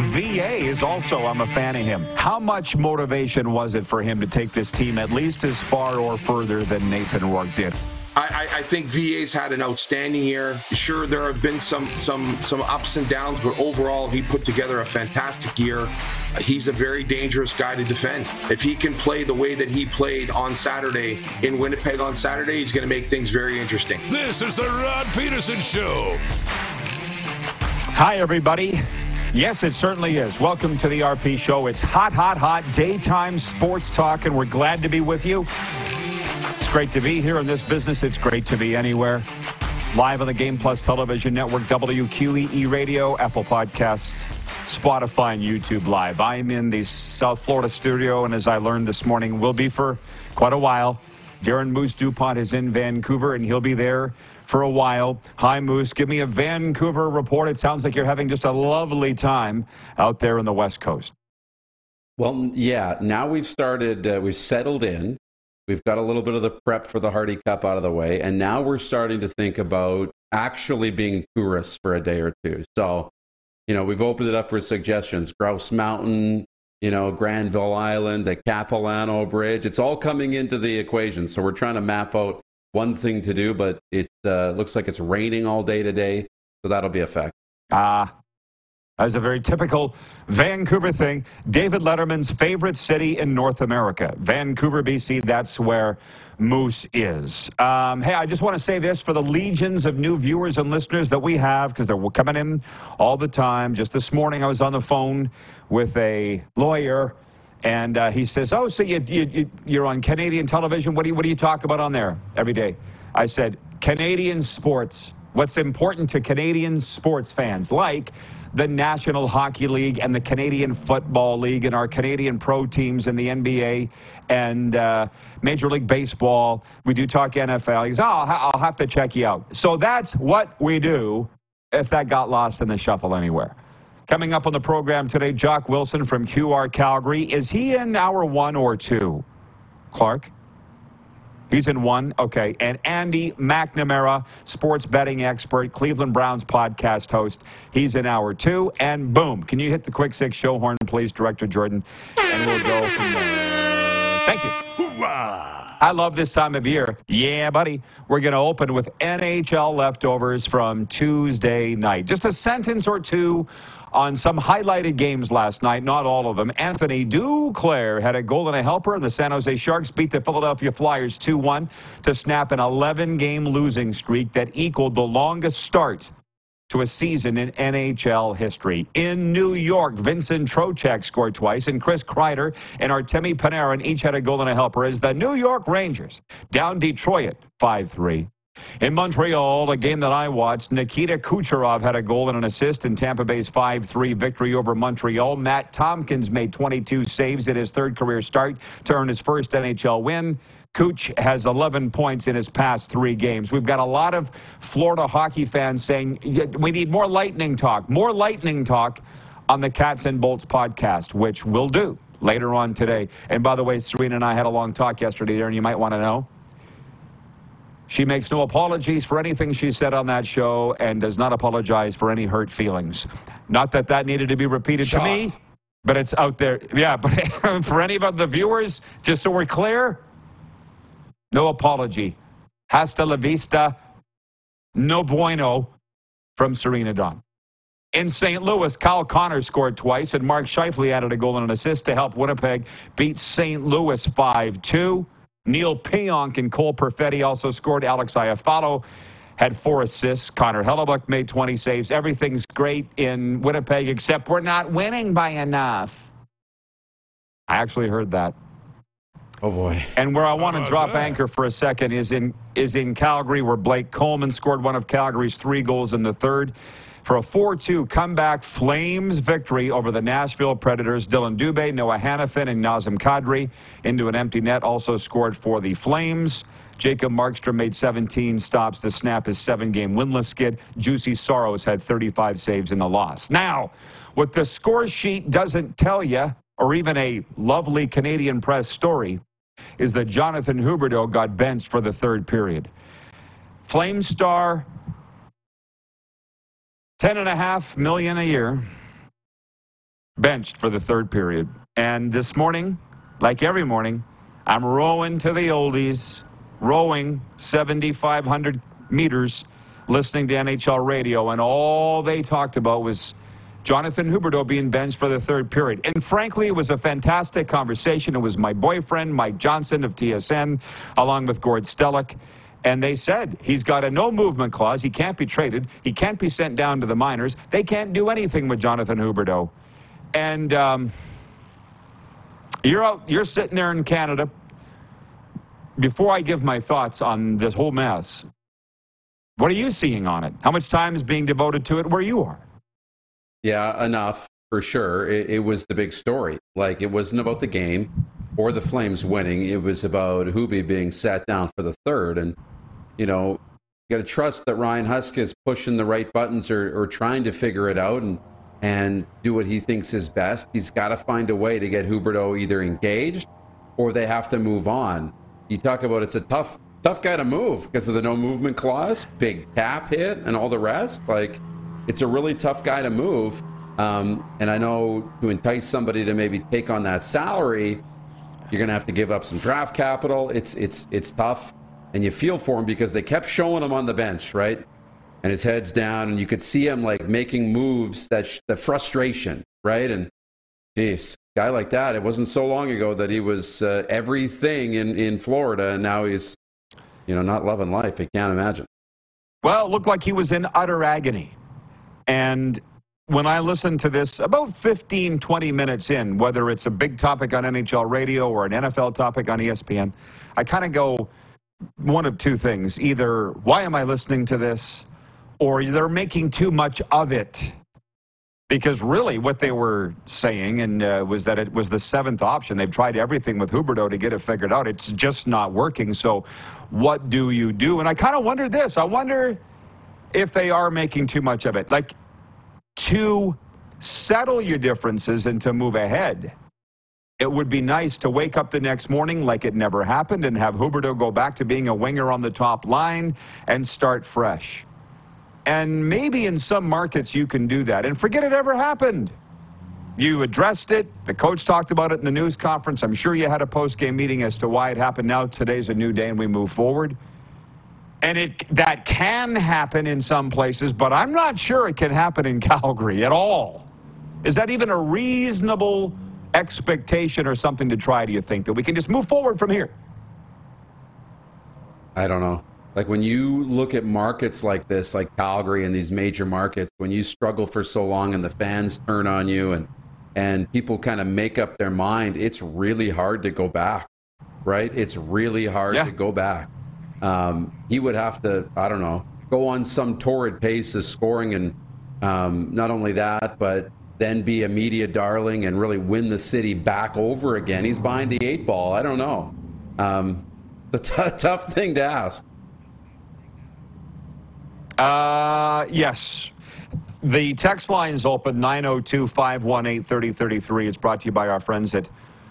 VA is also, I'm a fan of him. How much motivation was it for him to take this team at least as far or further than Nathan Rourke did? I, I, think VA's had an outstanding year. Sure, there have been some some some ups and downs, but overall, he put together a fantastic year. He's a very dangerous guy to defend. If he can play the way that he played on Saturday in Winnipeg on Saturday, he's going to make things very interesting. This is the Rod Pedersen Show. Hi, everybody. Yes, it certainly is. Welcome to the RP Show. It's hot, hot, hot daytime sports talk, and we're glad to be with you. It's great to be here in this business. It's great to be anywhere. Live on the Game Plus Television Network, WQEE Radio, Apple Podcasts, Spotify, and YouTube Live. I'm in the South Florida studio, and as I learned this morning, will be for quite a while. Darren Moose DuPont is in Vancouver, and he'll be there for a while. Hi, Moose. Give me a Vancouver report. It sounds like you're having just a lovely time out there in the West Coast. Well, yeah. Now we've started, uh, we've settled in. We've got a little bit of the prep for the Hardy Cup out of the way. And now we're starting to think about actually being tourists for a day or two. So, you know, we've opened it up for suggestions. Grouse Mountain, you know, Granville Island, the Capilano Bridge. It's all coming into the equation. So we're trying to map out one thing to do, but it uh, looks like it's raining all day today, so that'll be a fact. Ah, as a very typical Vancouver thing. David Letterman's favorite city in North America, Vancouver, BC. That's where Moose is. Um, hey, I just want to say this for the legions of new viewers and listeners that we have, because they're coming in all the time. Just this morning, I was on the phone with a lawyer and uh, he says, "Oh, so you, you, you're on Canadian television. What do you what do you talk about on there every day?" I said, "Canadian sports. What's important to Canadian sports fans, like the National Hockey League and the Canadian Football League and our Canadian pro teams in the NBA and uh, Major League Baseball. We do talk NFL." He goes, "Oh, I'll have to check you out." So that's what we do. If that got lost in the shuffle anywhere. Coming up on the program today, Jock Wilson from QR Calgary. Is he in hour one or two? Clark? He's in one. Okay. And Andy McNamara, sports betting expert, Cleveland Browns podcast host. He's in hour two. And boom. Can you hit the quick six show horn, please, Director Jordan? And we'll go from there. Thank you. Hoorah! I love this time of year. Yeah, buddy. We're going to open with NHL leftovers from Tuesday night. Just a sentence or two on some highlighted games last night, not all of them. Anthony Duclair had a goal and a helper, and the San Jose Sharks beat the Philadelphia Flyers 2 1 to snap an 11 game losing streak that equaled the longest start to a season in NHL history. In New York, Vincent Trocheck scored twice, and Chris Kreider and Artemi Panarin each had a goal and a helper as the New York Rangers down Detroit 5 3. In Montreal, a game that I watched, Nikita Kucherov had a goal and an assist in Tampa Bay's 5 3 victory over Montreal. Matt Tompkins made 22 saves at his third career start to earn his first NHL win. Cooch has 11 points in his past three games. We've got a lot of Florida hockey fans saying we need more lightning talk, more lightning talk on the Cats and Bolts podcast, which we'll do later on today. And by the way, Serena and I had a long talk yesterday there, and you might want to know. She makes no apologies for anything she said on that show and does not apologize for any hurt feelings. Not that that needed to be repeated Shocked. to me, but it's out there. Yeah, but for any of the viewers, just so we're clear, no apology. Hasta la vista, no bueno from Serena Don. In St. Louis, Kyle Connor scored twice, and Mark Scheifele added a goal and an assist to help Winnipeg beat St. Louis 5 2. Neal Pionk and Cole Perfetti also scored. Alex Iafallo had four assists. Connor Hellebuyck made 20 saves. Everything's great in Winnipeg, except we're not winning by enough. I actually heard that. Oh boy! And where I want to oh, drop that? anchor for a second is in is in Calgary, where Blake Coleman scored one of Calgary's three goals in the third. for a 4 2 comeback Flames victory over the Nashville Predators. Dylan Dubé, Noah Hanifin, and Nazem Kadri into an empty net also scored for the Flames. Jacob Markstrom made 17 stops to snap his seven game winless skid. Juuse Saros had 35 saves in the loss. Now, what the score sheet doesn't tell you, or even a lovely Canadian press story, is that Jonathan Huberdeau got benched for the third period. Flame star, ten and a half million a year, benched for the third period. And this morning, like every morning, I'm rowing to the oldies rowing 7,500 meters, listening to NHL radio, and all they talked about was Jonathan Huberdeau being benched for the third period. And frankly, it was a fantastic conversation. It was my boyfriend, Mike Johnson of TSN, along with Gord Stellick. And they said he's got a no movement clause. He can't be traded. He can't be sent down to the minors. They can't do anything with Jonathan Huberdeau. And um, you're out, you're sitting there in Canada before I give my thoughts on this whole mess, what are you seeing on it? How much time is being devoted to it where you are? Yeah, enough for sure. It, it was the big story. Like it wasn't about the game or the Flames winning. It was about Hubie being sat down for the third. And, you know, you got to trust that Ryan Huska is pushing the right buttons or, or trying to figure it out and, and do what he thinks is best. He's got to find a way to get Huberdeau either engaged or they have to move on you talk about it's a tough tough guy to move because of the no movement clause, big cap hit, and all the rest. Like, it's a really tough guy to move. Um, and I know to entice somebody to maybe take on that salary, you're going to have to give up some draft capital. It's it's it's tough, and you feel for him because they kept showing him on the bench, right? And his head's down, and you could see him like making moves that sh- the frustration, right? And geez, guy like that, it wasn't so long ago that he was uh, everything in, in Florida, and now he's, you know, not loving life. I can't imagine. Well, it looked like he was in utter agony. And when I listen to this about 15, 20 minutes in, whether it's a big topic on NHL radio or an NFL topic on ESPN, I kind of go one of two things. Either, why am I listening to this? Or they're making too much of it because really what they were saying and uh, was that it was the seventh option. They've tried everything with Huberdeau to get it figured out. It's just not working. So what do you do? And I kind of wonder this. I wonder if they are making too much of it. Like to settle your differences and to move ahead. It would be nice to wake up the next morning like it never happened and have Huberdeau go back to being a winger on the top line and start fresh. And maybe in some markets you can do that and forget it ever happened. You addressed it. The coach talked about it in the news conference. I'm sure you had a post game meeting as to why it happened. Now today's a new day and we move forward. And it that can happen in some places, but I'm not sure it can happen in Calgary at all. Is that even a reasonable expectation or something to try, do you think, that we can just move forward from here? I don't know. Like when you look at markets like this, like Calgary and these major markets, when you struggle for so long and the fans turn on you and and people kind of make up their mind, it's really hard to go back, right? It's really hard yeah. to go back. Um, he would have to, I don't know, go on some torrid pace of scoring and um, not only that, but then be a media darling and really win the city back over again. He's behind the eight ball. I don't know. Um, the tough thing to ask. Uh, yes. The text line is open 902 518 3033. It's brought to you by our friends at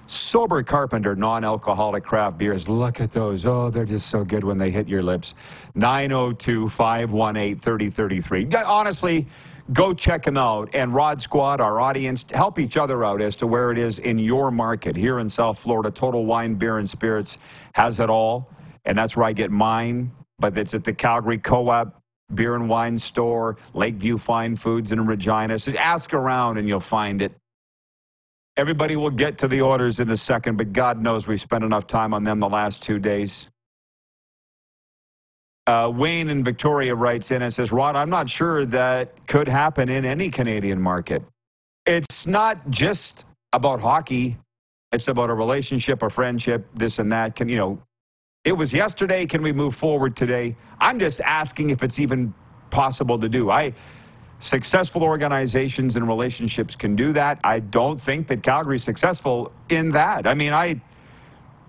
Sober Carpenter non alcoholic craft beers. Look at those. Oh, they're just so good when they hit your lips. 902 518 3033. Honestly, go check them out. And Rod Squad, our audience, help each other out as to where it is in your market. Here in South Florida, Total Wine, Beer, and Spirits has it all. And that's where I get mine. But it's at the Calgary Co op beer and wine store, Lakeview Fine Foods in Regina. So ask around and you'll find it. Everybody will get to the orders in a second, but God knows we spent enough time on them the last two days. Uh, Wayne in Victoria writes in and says, Rod, I'm not sure that could happen in any Canadian market. It's not just about hockey. It's about a relationship, a friendship, this and that. Can you know? It was yesterday. Can we move forward today? I'm just asking if it's even possible to do. I Successful organizations and relationships can do that. I don't think that Calgary's successful in that. I mean, I,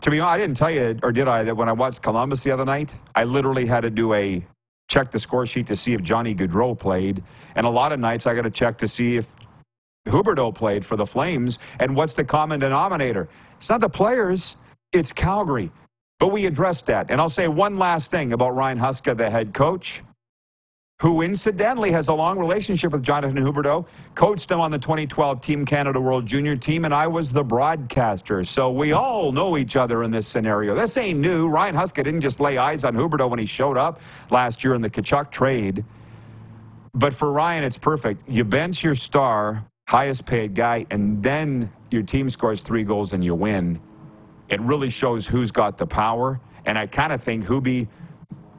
to be honest, I didn't tell you, or did I, that when I watched Columbus the other night, I literally had to do a check the score sheet to see if Johnny Gaudreau played. And a lot of nights I got to check to see if Huberdeau played for the Flames. And what's the common denominator? It's not the players, it's Calgary. But we addressed that. And I'll say one last thing about Ryan Huska, the head coach who incidentally has a long relationship with Jonathan Huberdeau, coached him on the 2012 Team Canada World Junior team, and I was the broadcaster. So we all know each other in this scenario. This ain't new. Ryan Huska didn't just lay eyes on Huberdeau when he showed up last year in the Tkachuk trade. But for Ryan, it's perfect. You bench your star, highest paid guy, and then your team scores three goals and you win. It really shows who's got the power. And I kind of think Hubie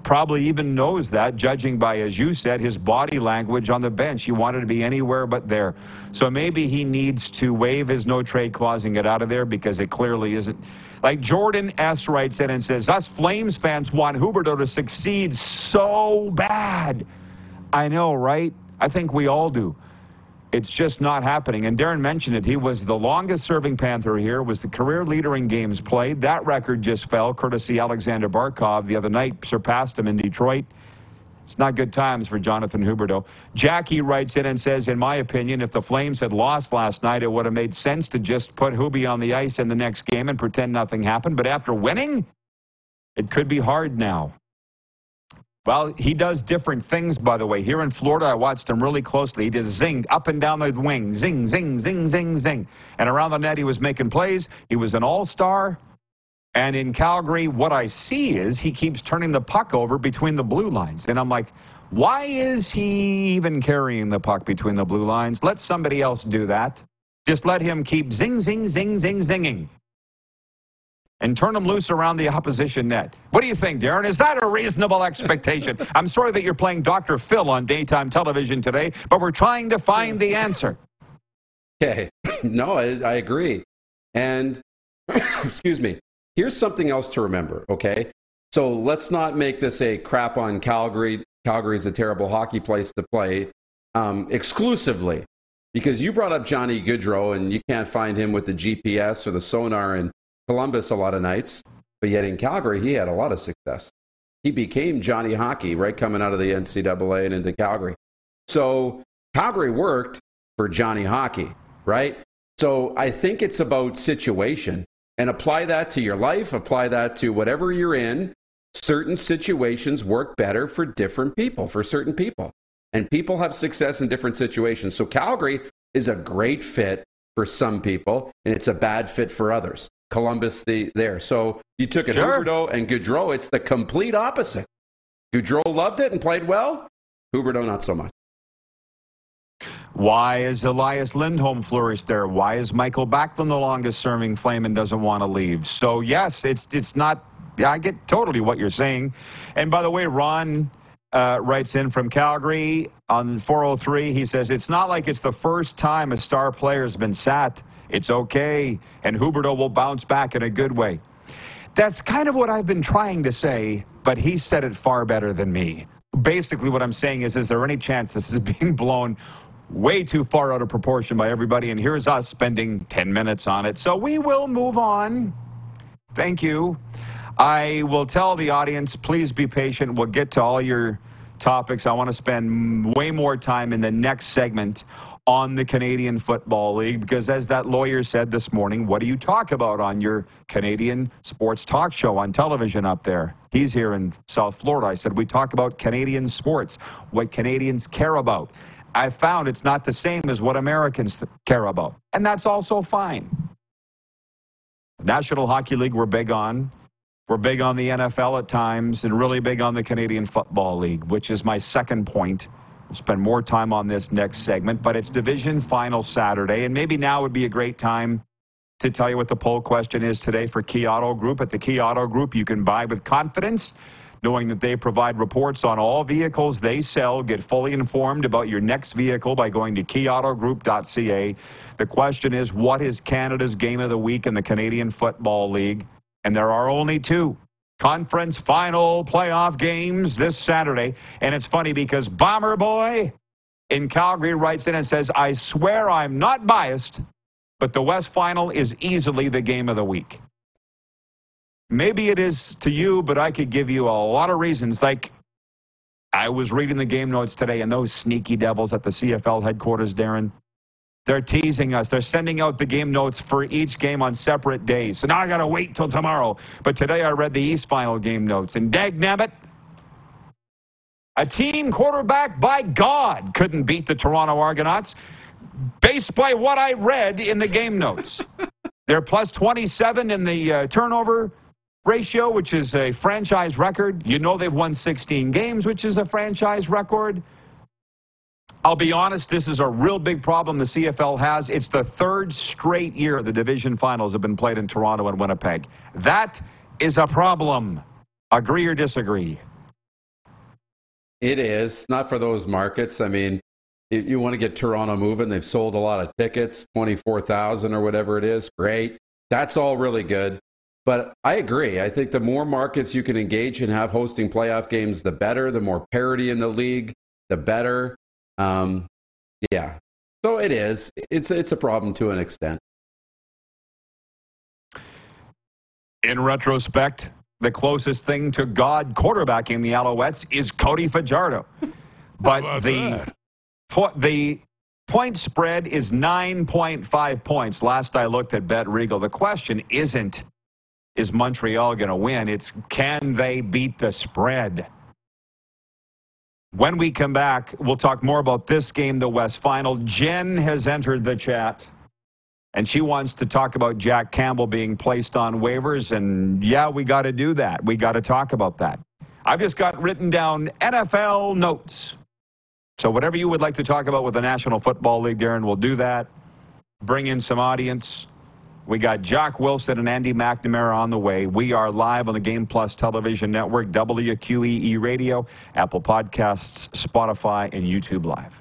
probably even knows that, judging by, as you said, his body language on the bench. He wanted to be anywhere but there. So maybe he needs to waive his no trade clause and get out of there because it clearly isn't. Like Jordan S. writes in and says, Us Flames fans want Huberdeau to succeed so bad. I know, right? I think we all do. It's just not happening. And Darren mentioned it. He was the longest serving Panther here, was the career leader in games played. That record just fell, courtesy Alexander Barkov the other night, surpassed him in Detroit. It's not good times for Jonathan Huberdeau. Jackie writes in and says, In my opinion, if the Flames had lost last night, it would have made sense to just put Hubie on the ice in the next game and pretend nothing happened. But after winning, it could be hard now. Well, he does different things, by the way. Here in Florida, I watched him really closely. He just zinged up and down the wing, zing, zing, zing, zing, zing. And around the net, he was making plays. He was an all star. And in Calgary, what I see is he keeps turning the puck over between the blue lines. And I'm like, why is he even carrying the puck between the blue lines? Let somebody else do that. Just let him keep zing, zing, zing, zing, zinging and turn them loose around the opposition net. What do you think, Darren? Is that a reasonable expectation? I'm sorry that you're playing Dr. Phil on daytime television today, but we're trying to find the answer. Okay. No, I, I agree. And, excuse me, here's something else to remember, okay? So let's not make this a crap on Calgary. Calgary is a terrible hockey place to play um, exclusively because you brought up Johnny Gaudreau and you can't find him with the GPS or the sonar and Columbus a lot of nights, but yet in Calgary, he had a lot of success. He became Johnny Hockey, right, coming out of the NCAA and into Calgary. So Calgary worked for Johnny Hockey, right? So I think it's about situation and apply that to your life, apply that to whatever you're in. Certain situations work better for different people, for certain people. And people have success in different situations. So Calgary is a great fit for some people, and it's a bad fit for others. Columbus the, there. So you took it sure. Huberdeau and Gaudreau. It's the complete opposite. Gaudreau loved it and played well. Huberdeau, not so much. Why is Elias Lindholm flourished there? Why is Michael Backlund the longest serving flame and doesn't want to leave? So yes, it's it's not. I get totally what you're saying. And by the way, Ron uh, writes in from Calgary on 403. He says it's not like it's the first time a star player has been sat it's okay, and Huberdeau will bounce back in a good way. That's kind of what I've been trying to say, but he said it far better than me. Basically, what I'm saying is, is there any chance this is being blown way too far out of proportion by everybody? And here's us spending 10 minutes on it. So we will move on. Thank you. I will tell the audience, please be patient. We'll get to all your topics. I want to spend way more time in the next segment on the Canadian Football League because, as that lawyer said this morning, what do you talk about on your Canadian sports talk show on television up there? He's here in South Florida. I said, We talk about Canadian sports, what Canadians care about. I found it's not the same as what Americans care about. And that's also fine. National Hockey League, we're big on. We're big on the NFL at times and really big on the Canadian Football League, which is my second point. Spend more time on this next segment, but it's division final Saturday, and maybe now would be a great time to tell you what the poll question is today for Key Auto Group. At the Key Auto Group, you can buy with confidence, knowing that they provide reports on all vehicles they sell. Get fully informed about your next vehicle by going to keyautogroup.ca. The question is, what is Canada's game of the week in the Canadian Football League? And there are only two conference final playoff games this Saturday. And it's funny because Bomber Boy in Calgary writes in and says, I swear I'm not biased, but the West Final is easily the game of the week. Maybe it is to you, but I could give you a lot of reasons. Like, I was reading the game notes today, and those sneaky devils at the CFL headquarters, Darren, they're teasing us. They're sending out the game notes for each game on separate days. So now I got to wait till tomorrow. But today I read the East Final game notes, and dag nabbit, a team quarterback by God couldn't beat the Toronto Argonauts based by what I read in the game notes. They're plus 27 in the uh, turnover ratio, which is a franchise record. You know they've won 16 games, which is a franchise record. I'll be honest, this is a real big problem the CFL has. It's the third straight year the division finals have been played in Toronto and Winnipeg. That is a problem. Agree or disagree? It is not for those markets. I mean, you, you want to get Toronto moving. They've sold a lot of tickets, 24,000 or whatever it is. Great. That's all really good. But I agree. I think the more markets you can engage and have hosting playoff games, the better. The more parity in the league, the better. Um, yeah. So it is. It's it's a problem to an extent. In retrospect, the closest thing to God quarterbacking the Alouettes is Cody Fajardo. But the po- the point spread is 9.5 points. Last I looked at Bet Regal. The question isn't is Montreal going to win? It's can they beat the spread? When we come back, we'll talk more about this game, the West Final. Jen has entered the chat. And she wants to talk about Jack Campbell being placed on waivers. And yeah, we got to do that. We got to talk about that. I've just got written down NFL notes. So, whatever you would like to talk about with the National Football League, Darren, we'll do that. Bring in some audience. We got Jock Wilson and Andy McNamara on the way. We are live on the Game Plus Television Network, WQEE Radio, Apple Podcasts, Spotify, and YouTube Live.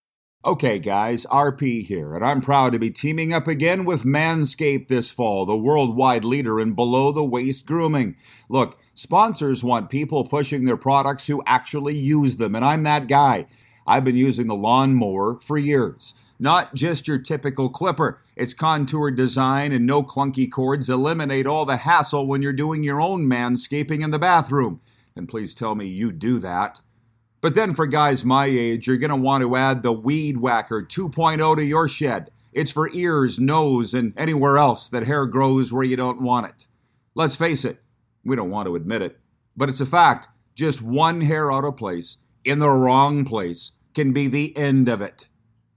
Okay, guys, RP here, and I'm proud to be teaming up again with Manscaped this fall, the worldwide leader in below the waist grooming. Look, sponsors want people pushing their products who actually use them, and I'm that guy. I've been using the lawnmower for years. Not just your typical clipper. Its contoured design and no clunky cords eliminate all the hassle when you're doing your own manscaping in the bathroom. And please tell me you do that. But then for guys my age, you're going to want to add the Weed Whacker 2.0 to your shed. It's for ears, nose, and anywhere else that hair grows where you don't want it. Let's face it, we don't want to admit it, but it's a fact. Just one hair out of place in the wrong place can be the end of it.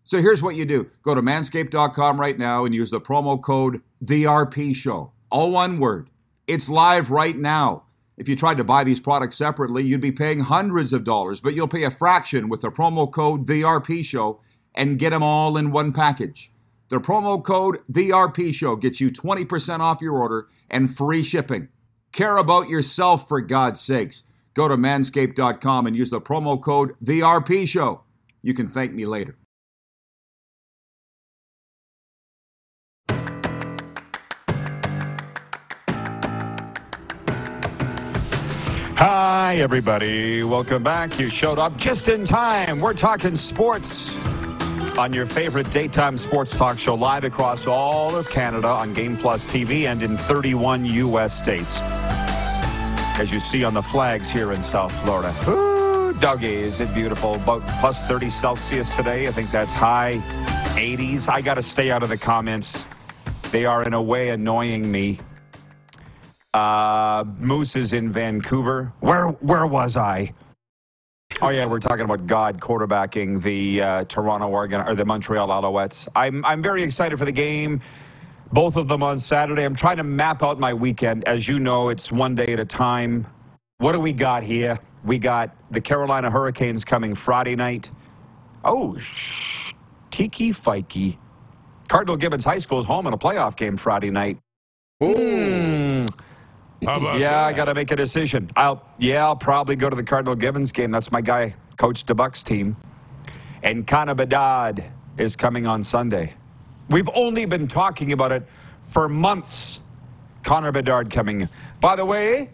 So here's what you do go to manscaped.com right now and use the promo code TheRPShow. All one word. It's live right now. If you tried to buy these products separately, you'd be paying hundreds of dollars, but you'll pay a fraction with the promo code TheRP Show and get them all in one package. The promo code TheRP Show gets you 20% off your order and free shipping. Care about yourself for God's sakes. Go to manscaped.com and use the promo code TheRP Show. You can thank me later. Hi, everybody. Welcome back. You showed up just in time. We're talking sports on your favorite daytime sports talk show live across all of Canada on Game Plus TV and in 31 U.S. states. As you see on the flags here in South Florida. Ooh, doggy, is it beautiful? About plus 30 Celsius today. I think that's high 80s. I got to stay out of the comments. They are, in a way, annoying me. Uh, Moose is in Vancouver. Where where was I? Oh yeah, we're talking about God quarterbacking the uh, Toronto Oregon or the Montreal Alouettes. I'm I'm very excited for the game. Both of them on Saturday. I'm trying to map out my weekend. As you know, it's one day at a time. What do we got here? We got the Carolina Hurricanes coming Friday night. Oh, sh- Tiki Fikey. Cardinal Gibbons High School is home in a playoff game Friday night. Hmm. How about Yeah, that? I got to make a decision. I'll yeah, I'll probably go to the Cardinal Gibbons game. That's my guy, Coach DeBuck's team. And Connor Bedard is coming on Sunday. We've only been talking about it for months. Connor Bedard coming. By the way,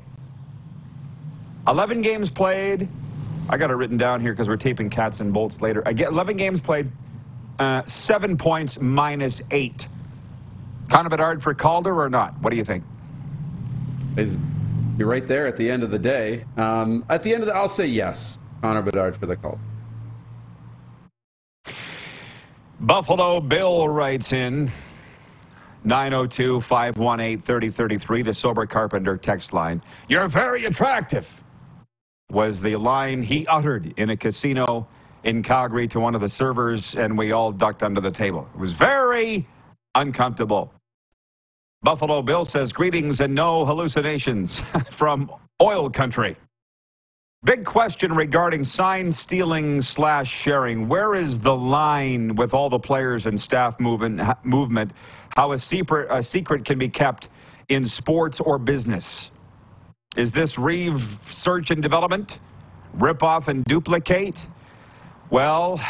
11 games played. I got it written down here because we're taping cats and bolts later. I get 11 games played, uh, seven points minus eight. Connor Bedard for Calder or not? What do you think? Is right there at the end of the day. Um, at the end of the, I'll say yes. Connor Bedard for the call. Buffalo Bill writes in 902 518 3033, the Sober Carpenter text line. You're very attractive, was the line he uttered in a casino in Calgary to one of the servers, and we all ducked under the table. It was very uncomfortable. Buffalo Bill says, Greetings and no hallucinations from oil country. Big question regarding sign stealing slash sharing. Where is the line with all the players and staff movement? Movement, how a secret a secret can be kept in sports or business? Is this Reeve search and development? Rip off and duplicate? Well,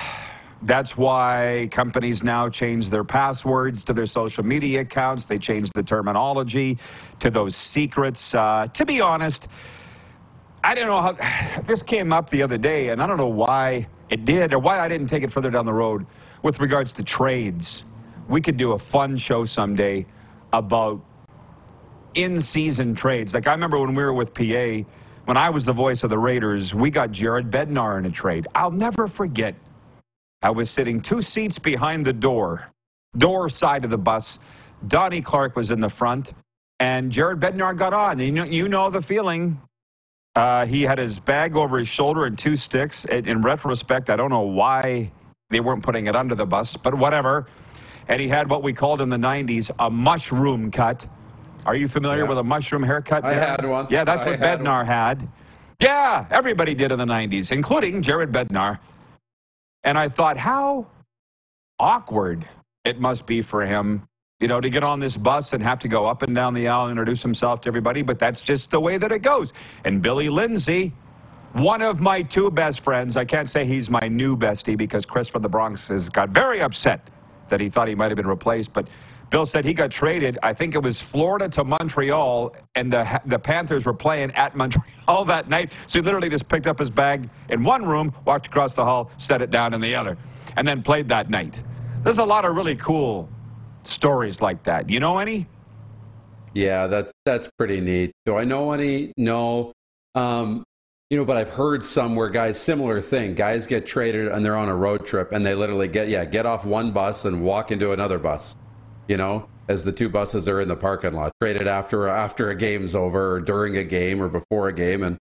that's why companies now change their passwords to their social media accounts. They change the terminology to those secrets. Uh, to be honest, I don't know how this came up the other day, and I don't know why it did or why I didn't take it further down the road with regards to trades. We could do a fun show someday about in season trades. Like I remember when we were with PA, when I was the voice of the Raiders, we got Jared Bednar in a trade. I'll never forget. I was sitting two seats behind the door, door side of the bus. Donnie Clark was in the front, and Jared Bednar got on. You know, you know the feeling. Uh, he had his bag over his shoulder and two sticks. In, in retrospect, I don't know why they weren't putting it under the bus, but whatever. And he had what we called in the 90s a mushroom cut. Are you familiar Yeah. with a mushroom haircut? I had one. Yeah, that's I what had Bednar had. Yeah, everybody did in the 90s, including Jared Bednar. And I thought, how awkward it must be for him, you know, to get on this bus and have to go up and down the aisle and introduce himself to everybody. But that's just the way that it goes. And Billy Lindsay, one of my two best friends, I can't say he's my new bestie because Chris from the Bronx has got very upset that he thought he might have been replaced. But Bill said he got traded. I think it was Florida to Montreal, and the the Panthers were playing at Montreal that night. So he literally just picked up his bag in one room, walked across the hall, set it down in the other, and then played that night. There's a lot of really cool stories like that. You know any? Yeah, that's that's pretty neat. Do I know any? No. Um, you know, but I've heard some where guys similar thing. Guys get traded and they're on a road trip and they literally get yeah get off one bus and walk into another bus. You know, as the two buses are in the parking lot, traded after after a game's over or during a game or before a game, and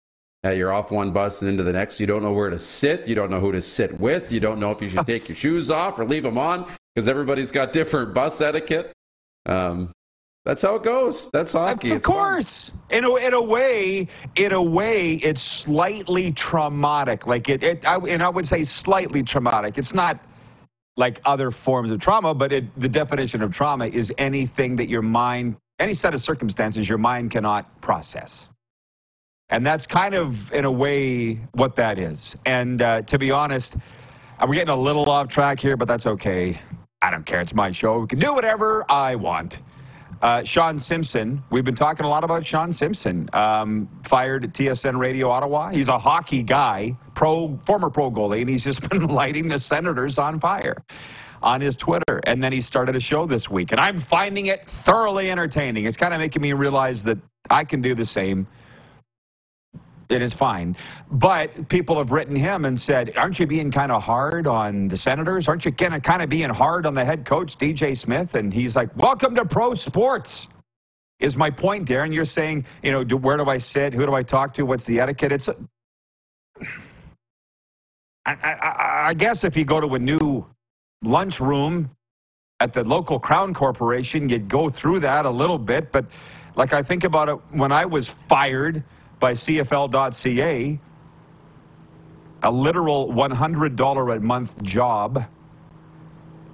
uh, you're off one bus and into the next. You don't know where to sit. You don't know who to sit with. You don't know if you should take your shoes off or leave them on because everybody's got different bus etiquette. Um, that's how it goes. That's hockey. Of course. In a, in a way, in a way, it's slightly traumatic. Like it, it I, and I would say slightly traumatic. It's not like other forms of trauma, but it, the definition of trauma is anything that your mind, any set of circumstances your mind cannot process. And that's kind of, in a way, what that is. And uh, to be honest, we're getting a little off track here, but that's okay. I don't care. It's my show. We can do whatever I want. Uh, Shawn Simpson, we've been talking a lot about Shawn Simpson, um, fired at TSN Radio Ottawa. He's a hockey guy, pro former pro goalie, and he's just been lighting the Senators on fire on his Twitter. And then he started a show this week, and I'm finding it thoroughly entertaining. It's kind of making me realize that I can do the same. It is fine. But people have written him and said, Aren't you being kind of hard on the Senators? Aren't you kind of, kind of being hard on the head coach, DJ Smith? And he's like, Welcome to pro sports. Is my point, Darren? You're saying, you know, do, where do I sit? Who do I talk to? What's the etiquette? It's I, I, I guess if you go to a new lunchroom at the local Crown Corporation, you'd go through that a little bit. But like I think about it, when I was fired by CFL.ca, a literal $100 a month job.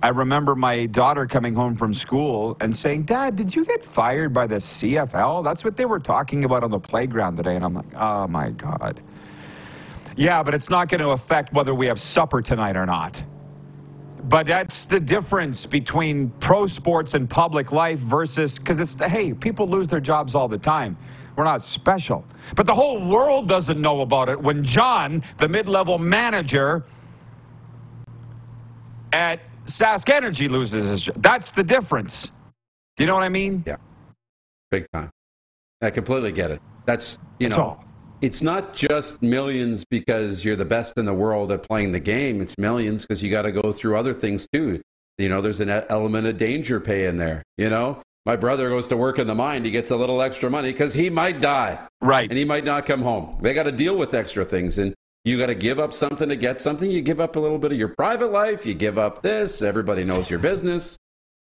I remember my daughter coming home from school and saying, Dad, did you get fired by the CFL? That's what they were talking about on the playground today. And I'm like, oh my God. Yeah, but it's not going to affect whether we have supper tonight or not. But that's the difference between pro sports and public life versus because it's, hey, people lose their jobs all the time. We're not special. But the whole world doesn't know about it when John, the mid level manager at Sask Energy, loses his job. That's the difference. Do you know what I mean? Yeah. Big time. I completely get it. That's, you That's know, all. it's not just millions because you're the best in the world at playing the game. It's millions because you got to go through other things too. You know, there's an element of danger pay in there. You know, my brother goes to work in the mine. He gets a little extra money because he might die Right. and he might not come home. They got to deal with extra things. And you got to give up something to get something. You give up a little bit of your private life. You give up this. Everybody knows your business.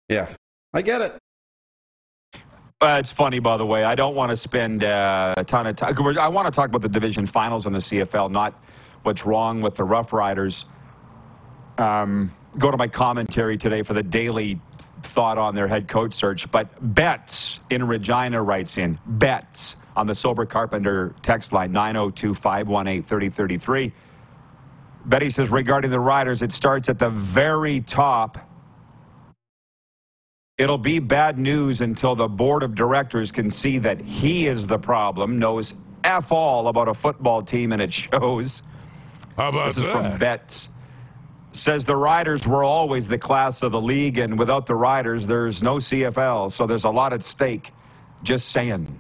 Yeah, I get it. Uh, it's funny, by the way. I don't want to spend uh, a ton of time. I want to talk about the division finals in the CFL, not what's wrong with the Rough Riders. Um, go to my commentary today for the daily thought on their head coach search. But Betts in Regina writes in Betts on the Sober Carpenter text line 902 518 3033. Betty says regarding the Riders, it starts at the very top. It'll be bad news until the board of directors can see that he is the problem, knows F all about a football team, and it shows. How about This is from that? Betts. Says the Riders were always the class of the league, and without the Riders, there's no CFL, so there's a lot at stake. Just saying.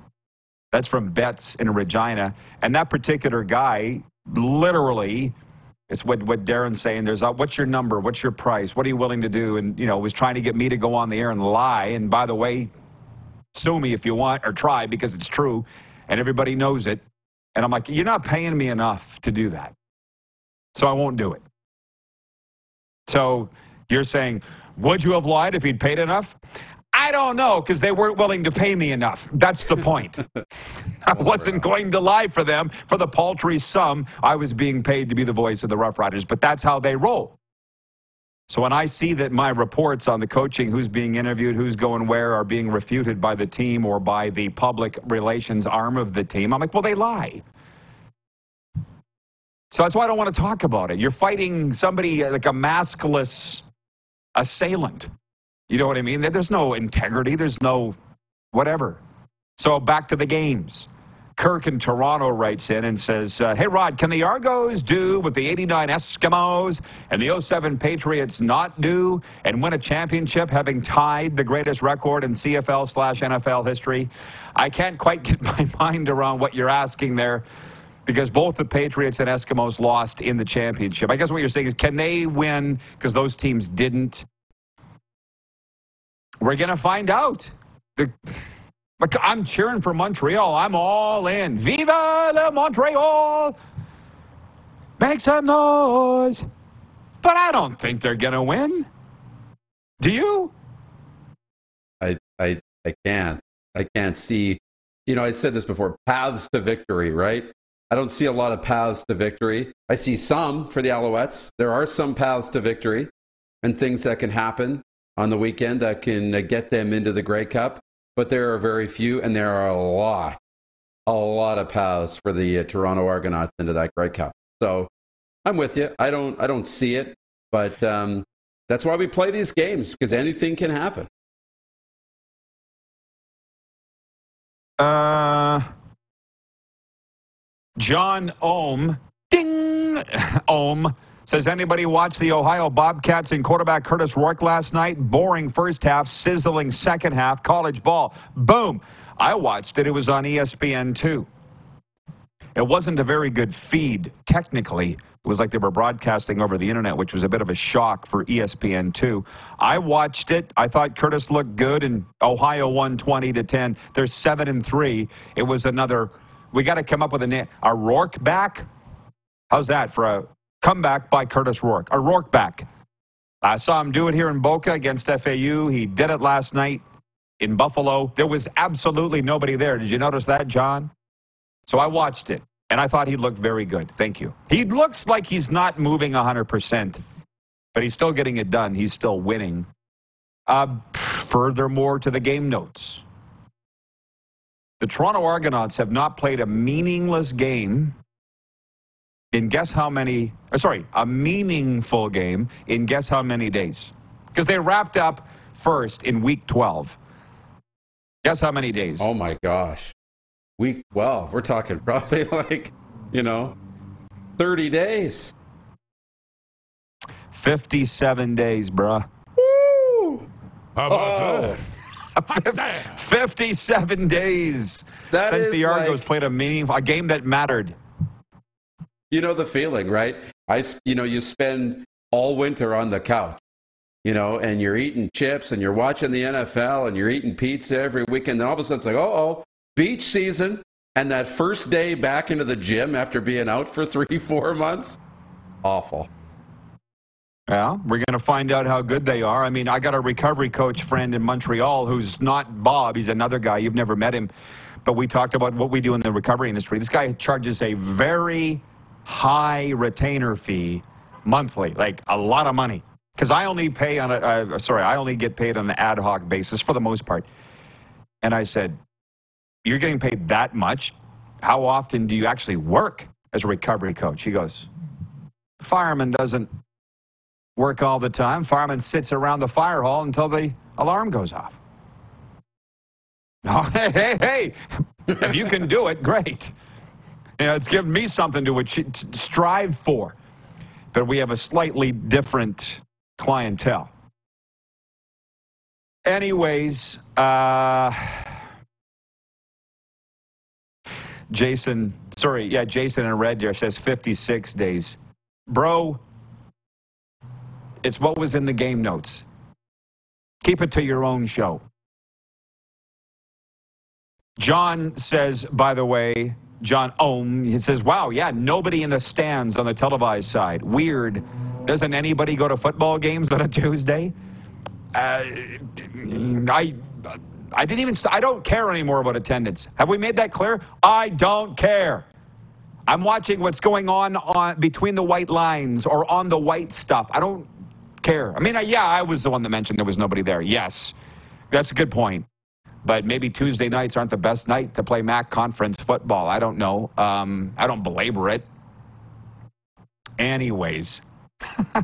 That's from Betts in Regina. And that particular guy, literally, it's what, what Darren's saying. There's a, what's your number? What's your price? What are you willing to do? And, you know, was trying to get me to go on the air and lie. And by the way, sue me if you want or try because it's true. And everybody knows it. And I'm like, you're not paying me enough to do that. So I won't do it. So you're saying, would you have lied if he'd paid enough? I don't know because they weren't willing to pay me enough. That's the point. I wasn't going to lie for them for the paltry sum I was being paid to be the voice of the Rough Riders, but that's how they roll. So when I see that my reports on the coaching, who's being interviewed, who's going where, are being refuted by the team or by the public relations arm of the team, I'm like, well, they lie. So that's why I don't want to talk about it. You're fighting somebody uh, like a maskless assailant. You know what I mean? There's no integrity. There's no whatever. So back to the games. Kirk in Toronto writes in and says, uh, Hey, Rod, can the Argos do what the 89 Eskimos and the 07 Patriots not do and win a championship having tied the greatest record in CFL slash NFL history? I can't quite get my mind around what you're asking there because both the Patriots and Eskimos lost in the championship. I guess what you're saying is, can they win because those teams didn't? We're going to find out. The, I'm cheering for Montreal. I'm all in. Viva le Montreal! Make some noise. But I don't think they're going to win. Do you? I, I, I can't. I can't see. You know, I said this before paths to victory, right? I don't see a lot of paths to victory. I see some for the Alouettes. There are some paths to victory and things that can happen on the weekend that can uh, get them into the Grey Cup, but there are very few, and there are a lot, a lot of paths for the uh, Toronto Argonauts into that Grey Cup. So I'm with you. I don't, I don't see it, but um, that's why we play these games because anything can happen. Uh, John Ohm, ding, Ohm says anybody watch the Ohio Bobcats and quarterback Curtis Rourke last night? Boring first half, sizzling second half, college ball. Boom. I watched it. It was on E ESPN too. It wasn't a very good feed technically. It was like they were broadcasting over the internet, which was a bit of a shock for E ESPN2. I watched it. I thought Curtis looked good, and Ohio won 20 to 10. They're 7 and 3. It was another. We got to come up with a name. A Rourke back? How's that for a Comeback by Curtis Rourke, A Rourke back. I saw him do it here in Boca against FAU. He did it last night in Buffalo. There was absolutely nobody there. Did you notice that, John? So I watched it, and I thought he looked very good. Thank you. He looks like he's not moving 100%, but he's still getting it done. He's still winning. Uh, furthermore, to the game notes. The Toronto Argonauts have not played a meaningless game in guess how many, uh, sorry, a meaningful game in guess how many days? Because they wrapped up first in week 12. Guess how many days? Oh my gosh. Week 12. We're talking probably like, you know, 30 days. 57 days, bruh. Woo! How about Oh. that? 57 days That since the Argos like- played a meaningful a game that mattered. You know the feeling, right? I, you know, you spend all winter on the couch, you know, and you're eating chips and you're watching the NFL and you're eating pizza every weekend. Then all of a sudden it's like, oh, oh, beach season. And that first day back into the gym after being out for three, four months, awful. Yeah, we're going to find out how good they are. I mean, I got a recovery coach friend in Montreal who's not Bob. He's another guy. You've never met him. But we talked about what we do in the recovery industry. This guy charges a very high retainer fee monthly, like a lot of money. Because I only pay on a, uh, sorry, I only get paid on an ad hoc basis for the most part. And I said, You're getting paid that much? How often do you actually work as a recovery coach? He goes, Fireman doesn't work all the time. Fireman sits around the fire hall until the alarm goes off. Oh, hey, hey, hey. If you can do it, great. You know, it's given me something to ach- to strive for. But we have a slightly different clientele. Anyways, uh, Jason, sorry, yeah, Jason in red there says 56 days. Bro, it's what was in the game notes. Keep it to your own show. John says, by the way, John Ohm, he says, wow, yeah, nobody in the stands on the televised side. Weird. Doesn't anybody go to football games on a Tuesday? Uh, I, I didn't even, I don't care anymore about attendance. Have we made that clear? I don't care. I'm watching what's going on, on between the white lines or on the white stuff. I don't care. I mean, I, yeah, I was the one that mentioned there was nobody there. Yes, that's a good point. But maybe Tuesday nights aren't the best night to play MAC conference football. I don't know. Um, I don't belabor it. Anyways.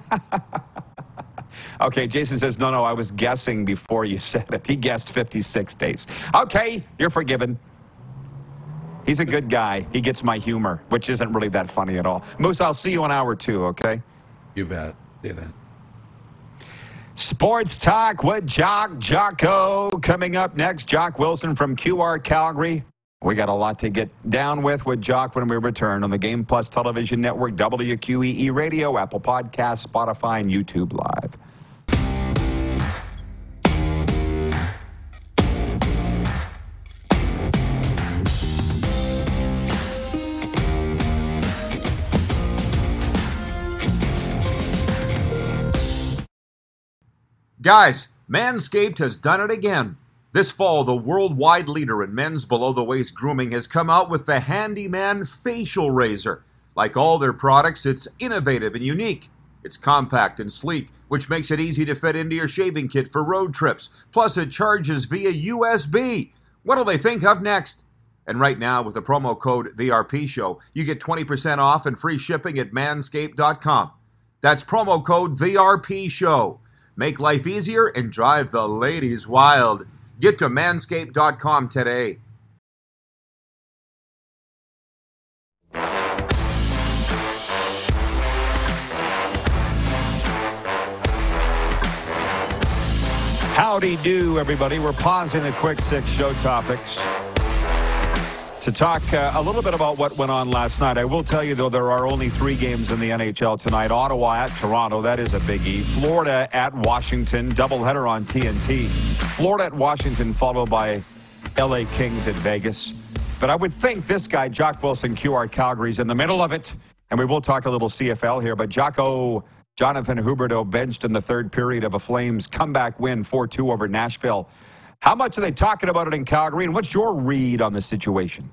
okay, Jason says, no, no, I was guessing before you said it. He guessed 56 days. Okay, you're forgiven. He's a good guy. He gets my humor, which isn't really that funny at all. Moose, I'll see you in hour two, okay? You bet. See that. Sports Talk with Jock Jocko. Coming up next, Jock Wilson from QR Calgary. We got a lot to get down with with Jock when we return on the Game Plus Television Network, WQEE Radio, Apple Podcasts, Spotify, and YouTube Live. Guys, Manscaped has done it again. This fall, the worldwide leader in men's below the waist grooming has come out with the Handyman Facial Razor. Like all their products, it's innovative and unique. It's compact and sleek, which makes it easy to fit into your shaving kit for road trips. Plus, it charges via USB. What'll they think of next? And right now, with the promo code TheRP Show, you get 20% off and free shipping at manscaped.com. That's promo code TheRP Show. Make life easier and drive the ladies wild. Get to manscaped.com today. Howdy do, everybody. We're pausing the quick six show topics to talk uh, a little bit about what went on last night. I will tell you, though, there are only three games in the NHL tonight Ottawa at Toronto. That is a biggie. Florida at Washington. Doubleheader on TNT. Florida at Washington, followed by LA Kings at Vegas. But I would think this guy, Jock Wilson, QR Calgary's in the middle of it. and we will talk a little CFL here, but Jocko Jonathan Huberdeau benched in the third period of a Flames comeback win 4 2 over Nashville. How much are they talking about it in Calgary, and what's your read on the situation?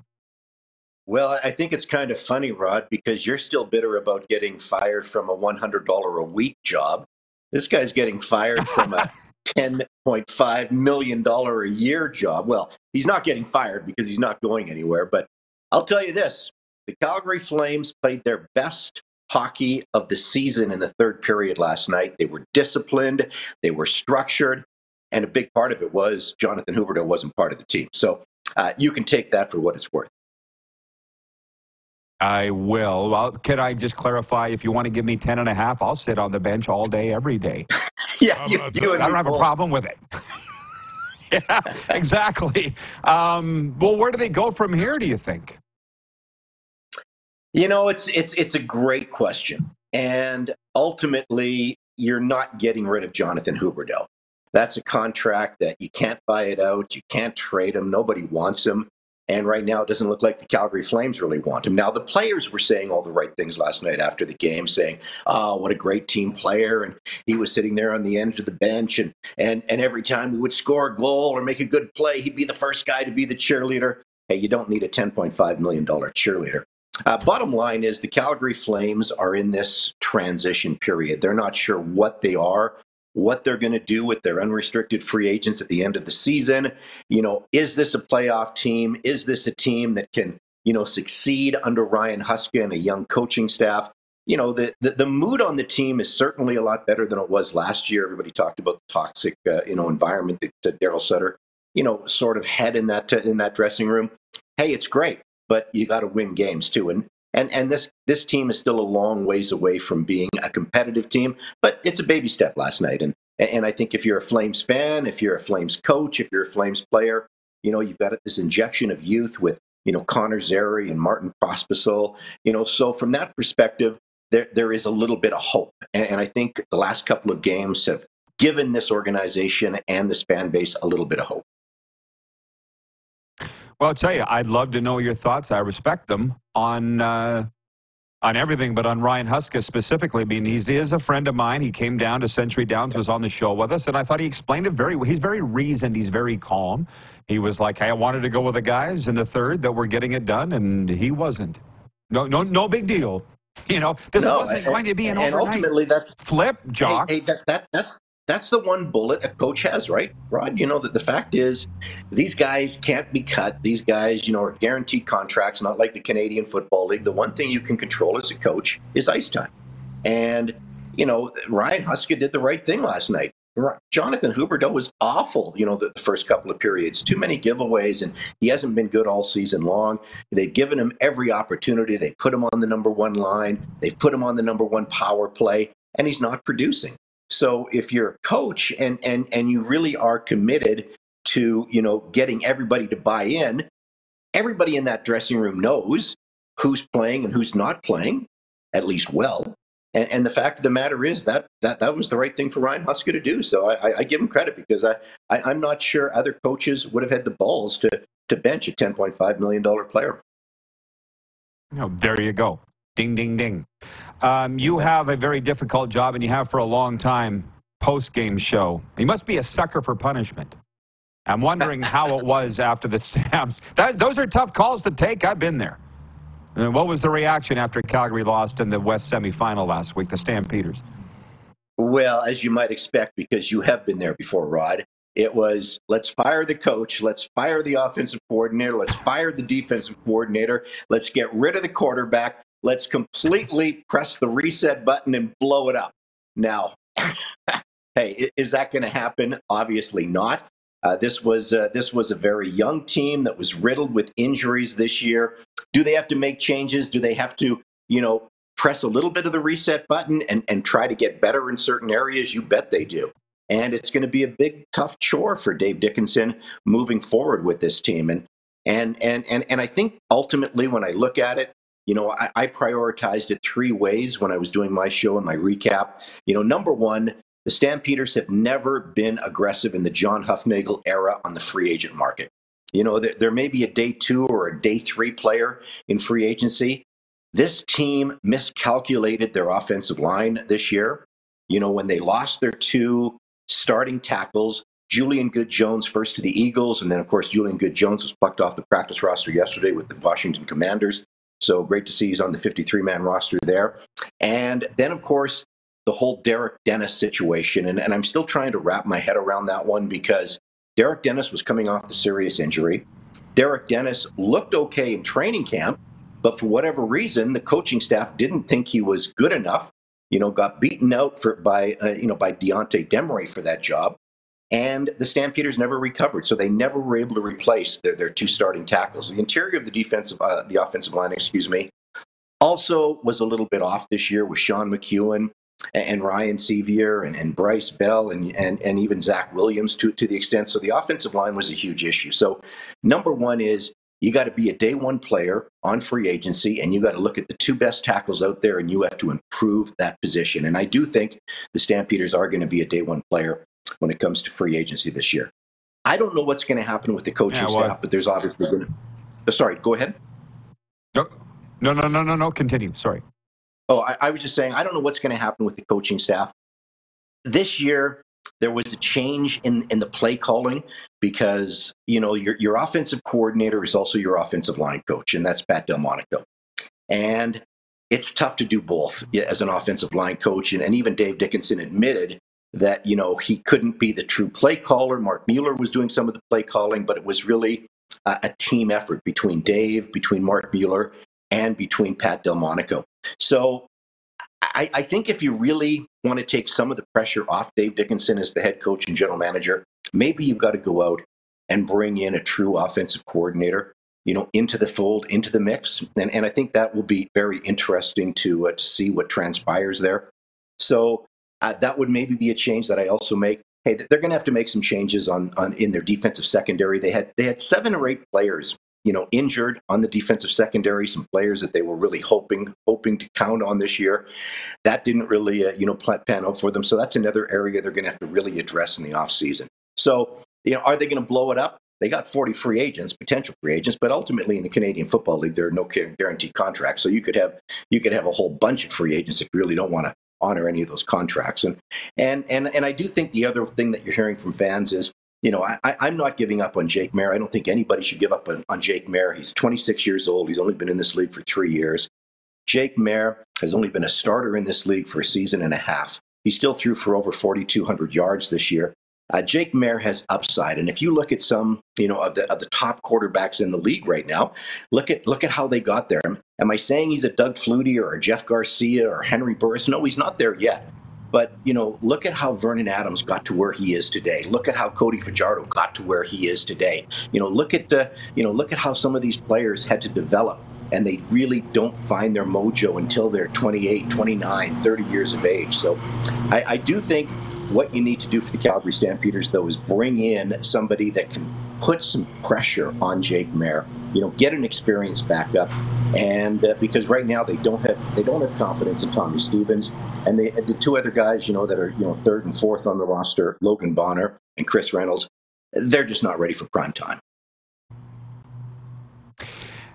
Well, I think it's kind of funny, Rod, because you're still bitter about getting fired from a $100 a week job. This guy's getting fired from a $10.5 million a year job. Well, he's not getting fired because he's not going anywhere. But I'll tell you this the Calgary Flames played their best hockey of the season in the third period last night. They were disciplined, they were structured, and a big part of it was Jonathan Huberdeau wasn't part of the team. So uh, you can take that for what it's worth. I will. Well, can I just clarify? If you want to give me 10 and a half, I'll sit on the bench all day, every day. yeah, you, you I don't have a problem with it. yeah, exactly. Um, well, where do they go from here, do you think? You know, it's it's it's a great question, and ultimately, you're not getting rid of Jonathan Huberdeau. That's a contract that you can't buy it out. You can't trade him. Nobody wants him. And right now, it doesn't look like the Calgary Flames really want him. Now, the players were saying all the right things last night after the game, saying, "Oh, what a great team player!" And he was sitting there on the end of the bench, and and and every time we would score a goal or make a good play, he'd be the first guy to be the cheerleader. Hey, you don't need a 10.5 million dollar cheerleader. Uh, bottom line is the Calgary Flames are in this transition period. They're not sure what they are, what they're going to do with their unrestricted free agents at the end of the season. You know, is this a playoff team? Is this a team that can, you know, succeed under Ryan Huska and a young coaching staff? You know, the, the, the mood on the team is certainly a lot better than it was last year. Everybody talked about the toxic, uh, you know, environment that uh, Darryl Sutter, you know, sort of had in that in that dressing room. Hey, it's great but you got to win games too. And and and this this team is still a long ways away from being a competitive team, but it's a baby step last night. And and I think if you're a Flames fan, if you're a Flames coach, if you're a Flames player, you know you've got this injection of youth with you know Connor Zary and Martin Pospisil. You know, so from that perspective, there there is a little bit of hope. And, and I think the last couple of games have given this organization and this fan base a little bit of hope. Well, I'll tell you, I'd love to know your thoughts. I respect them on uh, on everything, but on Ryan Huska specifically. I mean, he's, he is a friend of mine. He came down to Century Downs, was on the show with us, and I thought he explained it very. well. He's very reasoned. He's very calm. He was like, hey, "I wanted to go with the guys in the third that were getting it done, and he wasn't. No, no, no big deal." You know, this no, wasn't and, going to be an and overnight ultimately that, flip, Jock. Hey, hey, that, that, that's that's the one bullet a coach has, right, Rod? You know that the fact is, these guys can't be cut. These guys, you know, are guaranteed contracts, not like the Canadian Football League. The one thing you can control as a coach is ice time, and you know Ryan Huska did the right thing last night. Jonathan Huberdeau was awful, you know, the, the, first couple of periods. Too many giveaways, and he hasn't been good all season long. They've given him every opportunity. They put him on the number one line. They've put him on the number one power play, and he's not producing. So if you're a coach and and and you really are committed to, you know, getting everybody to buy in, everybody in that dressing room knows who's playing and who's not playing, at least well. And, and the fact of the matter is that, that that was the right thing for Ryan Huska to do. So I, I give him credit because I, I, am not sure other coaches would have had the balls to, to bench a $10.5 million player. Oh, there you go. Ding, ding, ding. Um, you have a very difficult job, and you have for a long time post game show. You must be a sucker for punishment. I'm wondering how it was after the Stamps. That, those are tough calls to take. I've been there. Uh, what was the reaction after Calgary lost in the West semifinal last week, the Stampeders? Well, as you might expect, because you have been there before, Rod, it was let's fire the coach, let's fire the offensive coordinator, let's fire the defensive coordinator, let's get rid of the quarterback, Let's completely press the reset button and blow it up. Now, hey, is that going to happen? Obviously not. Uh, this was uh, this was a very young team that was riddled with injuries this year. Do they have to make changes? Do they have to, you know, press a little bit of the reset button and, and try to get better in certain areas? You bet they do. And it's going to be a big, tough chore for Dave Dickenson moving forward with this team. And and and and and I think ultimately, when I look at it, you know, I, I prioritized it three ways when I was doing my show and my recap. You know, number one, the Stampeders have never been aggressive in the John Hufnagel era on the free agent market. You know, there, there may be a day two or a day three player in free agency. this team miscalculated their offensive line this year. You know, when they lost their two starting tackles, Julian Good Jones first to the Eagles, and then, of course, Julian Good Jones was plucked off the practice roster yesterday with the Washington Commanders. So great to see he's on the 53 man roster there. And then, of course, the whole Derek Dennis situation. And, and I'm still trying to wrap my head around that one because Derek Dennis was coming off the serious injury. Derek Dennis looked okay in training camp, but for whatever reason, the coaching staff didn't think he was good enough. You know, got beaten out for by uh, you know by Deontay Demary for that job, and the Stampeders never recovered. So they never were able to replace their, their two starting tackles. The interior of the defensive, uh, the offensive line, excuse me, also was a little bit off this year with Sean McEwen and Ryan Sceviour and, and Bryce Bell and, and, and even Zach Williams to, to the extent. So the offensive line was a huge issue. So number one is you got to be a day one player on free agency and you got to look at the two best tackles out there and you have to improve that position. And I do think the Stampeders are going to be a day one player when it comes to free agency this year. I don't know what's going to happen with the coaching yeah, well, staff, but there's obviously going to. Oh, sorry, go ahead. No, no, no, no, no, no. Continue. Sorry. Oh, I, I was just saying, I don't know what's going to happen with the coaching staff. This year, there was a change in, in the play calling because, you know, your, your offensive coordinator is also your offensive line coach, and that's Pat DelMonaco. And it's tough to do both as an offensive line coach. And, and even Dave Dickenson admitted that you know he couldn't be the true play caller. Marc Mueller was doing some of the play calling, but it was really a, team effort between Dave, between Marc Mueller, and between Pat DelMonaco. So I, I, think if you really want to take some of the pressure off Dave Dickenson as the head coach and general manager, maybe you've got to go out and bring in a true offensive coordinator, you know, into the fold, into the mix, and and I think that will be very interesting to uh, to see what transpires there. So uh, that would maybe be a change that I also make. Hey, they're going to have to make some changes on, on in their defensive secondary. They had they had seven or eight players, you know, injured on the defensive secondary. Some players that they were really hoping hoping to count on this year. That didn't really uh, you know pan out for them. So that's another area they're going to have to really address in the offseason. So you know, are they going to blow it up? They got 40 free agents, potential free agents, but ultimately in the Canadian Football League, there are no guaranteed contracts. So you could have you could have a whole bunch of free agents if you really don't want to honor any of those contracts. And and and and I do think the other thing that you're hearing from fans is, you know, I, I'm not giving up on Jake Maier. I don't think anybody should give up on, on Jake Maier. He's 26 years old. He's only been in this league for three years. Jake Maier has only been a starter in this league for a season and a half. He still threw for over 4,200 yards this year. Uh, Jake Maier has upside, and if you look at some, you know, of the of the top quarterbacks in the league right now, look at look at how they got there. Am I saying he's a Doug Flutie or a Jeff Garcia or Henry Burris? No, he's not there yet. But you know, look at how Vernon Adams got to where he is today. Look at how Cody Fajardo got to where he is today. You know, look at uh, you know, look at how some of these players had to develop and they really don't find their mojo until they're 28, 29, 30 years of age. So I, I do think what you need to do for the Calgary Stampeders, though, is bring in somebody that can put some pressure on Jake Maier. You know, get an experienced backup, and uh, because right now they don't have they don't have confidence in Tommy Stevens, and they the two other guys, you know, that are you know third and fourth on the roster, Logan Bonner and Chris Reynolds, they're just not ready for prime time.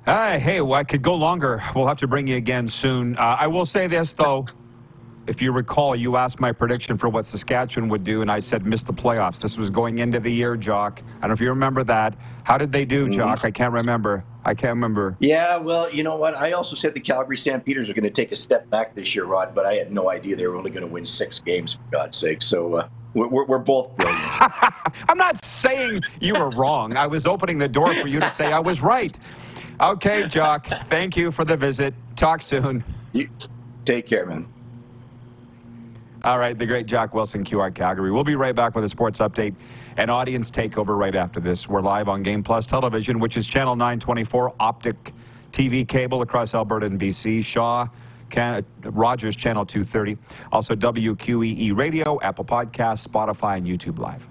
Uh, hey, well, I could go longer. We'll have to bring you again soon. Uh, I will say this though if you recall, you asked my prediction for what Saskatchewan would do, and I said miss the playoffs. This was going into the year, Jock. I don't know if you remember that. How did they do, mm-hmm. Jock? I can't remember. I can't remember. Yeah, well, you know what? I also said the Calgary Stampeders are going to take a step back this year, Rod, but I had no idea they were only going to win six games, for God's sake. So uh, we're, we're both brilliant. I'm not saying you were wrong. I was opening the door for you to say I was right. Okay, Jock. Thank you for the visit. Talk soon. You, take care, man. All right, the great Jock Wilson, QR Calgary. We'll be right back with a sports update and audience takeover right after this. We're live on Game Plus Television, which is channel 924, Optik TV cable across Alberta and BC. Shaw, Can- Rogers, channel 230. Also, WQEE Radio, Apple Podcasts, Spotify, and YouTube Live.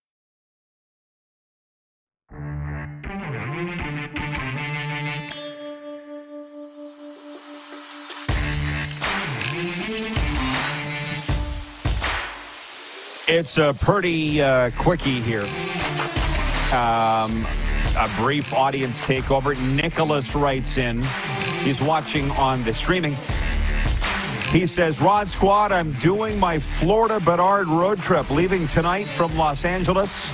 It's a pretty uh, quickie here. Um, a brief audience takeover. Nicholas writes in. He's watching on the streaming. He says, Rod Squad, I'm doing my Florida Bedard road trip, leaving tonight from Los Angeles.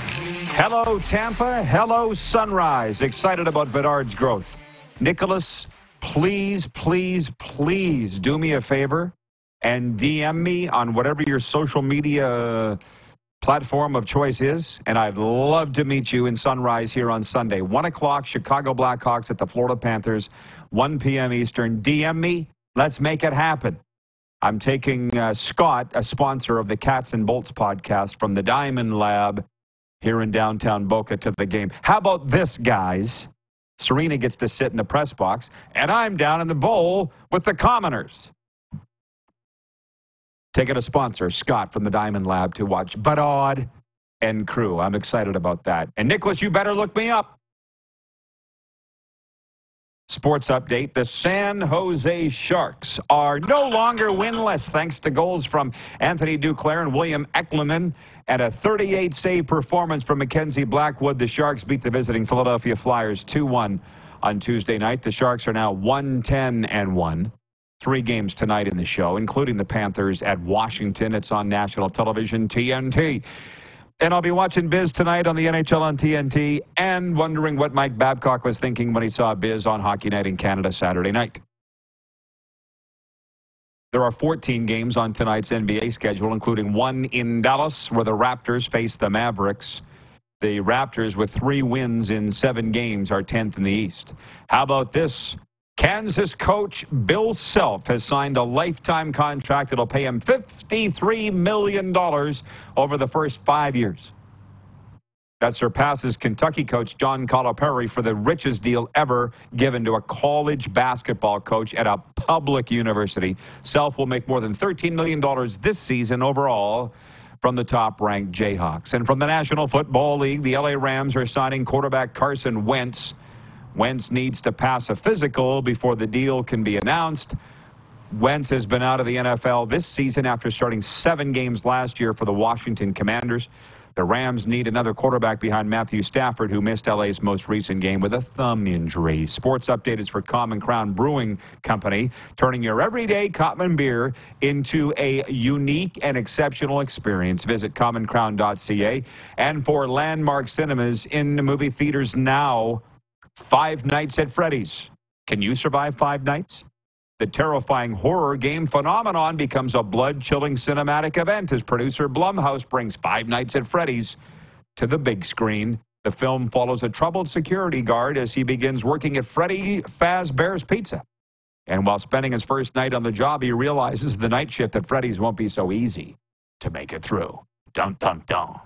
Hello, Tampa. Hello, Sunrise. Excited about Bedard's growth. Nicholas, please, please, please do me a favor and DM me on whatever your social media platform of choice is. And I'd love to meet you in Sunrise here on Sunday. 1 o'clock, Chicago Blackhawks at the Florida Panthers, 1 p.m. Eastern. DM me. Let's make it happen. I'm taking uh, Scott, a sponsor of the Cats and Bolts podcast from the Diamond Lab here in downtown Boca, to the game. How about this, guys? Serena gets to sit in the press box, and I'm down in the bowl with the commoners. Taking a sponsor, Scott from the Diamond Lab, to watch Bedard and crew. I'm excited about that. And Nicholas, you better look me up. Sports update. The San Jose Sharks are no longer winless thanks to goals from Anthony Duclair and William Eklund and a 38 save performance from Mackenzie Blackwood. The Sharks beat the visiting Philadelphia Flyers 2 1 on Tuesday night. The Sharks are now 110 and 1. Three games tonight in the show, including the Panthers at Washington. It's on national television, TNT. And I'll be watching Biz tonight on the NHL on TNT and wondering what Mike Babcock was thinking when he saw Biz on Hockey Night in Canada Saturday night. There are 14 games on tonight's NBA schedule, including one in Dallas where the Raptors face the Mavericks. The Raptors, with three wins in seven games, are 10th in the East. How about this? Kansas coach Bill Self has signed a lifetime contract that'll pay him $53 million over the first five years. That surpasses Kentucky coach John Calipari for the richest deal ever given to a college basketball coach at a public university. Self will make more than $13 million this season overall from the top ranked Jayhawks. And from the National Football League, the LA Rams are signing quarterback Carson Wentz. Wentz needs to pass a physical before the deal can be announced. Wentz has been out of the NFL this season after starting seven games last year for the Washington Commanders. The Rams need another quarterback behind Matthew Stafford, who missed LA's most recent game with a thumb injury. Sports update is for Common Crown Brewing Company, turning your everyday Common beer into a unique and exceptional experience. Visit commoncrown.ca. And for Landmark Cinemas in the movie theaters now, Five Nights at Freddy's. Can you survive five nights? The terrifying horror game phenomenon becomes a blood chilling cinematic event as producer Blumhouse brings Five Nights at Freddy's to the big screen. The film follows a troubled security guard as he begins working at Freddy Fazbear's Pizza. And while spending his first night on the job, he realizes the night shift at Freddy's won't be so easy to make it through. Dun, dun, dun.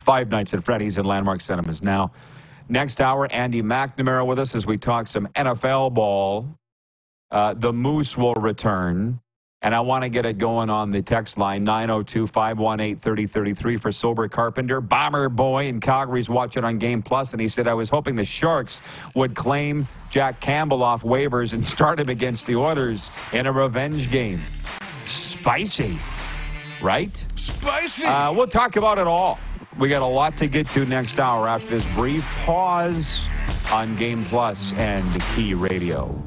Five Nights at Freddy's in Landmark Cinemas now. Next hour, Andy McNamara with us as we talk some NFL ball. Uh, the Moose will return. And I want to get it going on the text line 902 518 3033 for Sober Carpenter. Bomber Boy in Calgary's watching on Game Plus, and he said, I was hoping the Sharks would claim Jack Campbell off waivers and start him against the Oilers in a revenge game. Spicy, right? Spicy. Uh, we'll talk about it all We got a lot to get to next hour after this brief pause on Game Plus and Key Radio.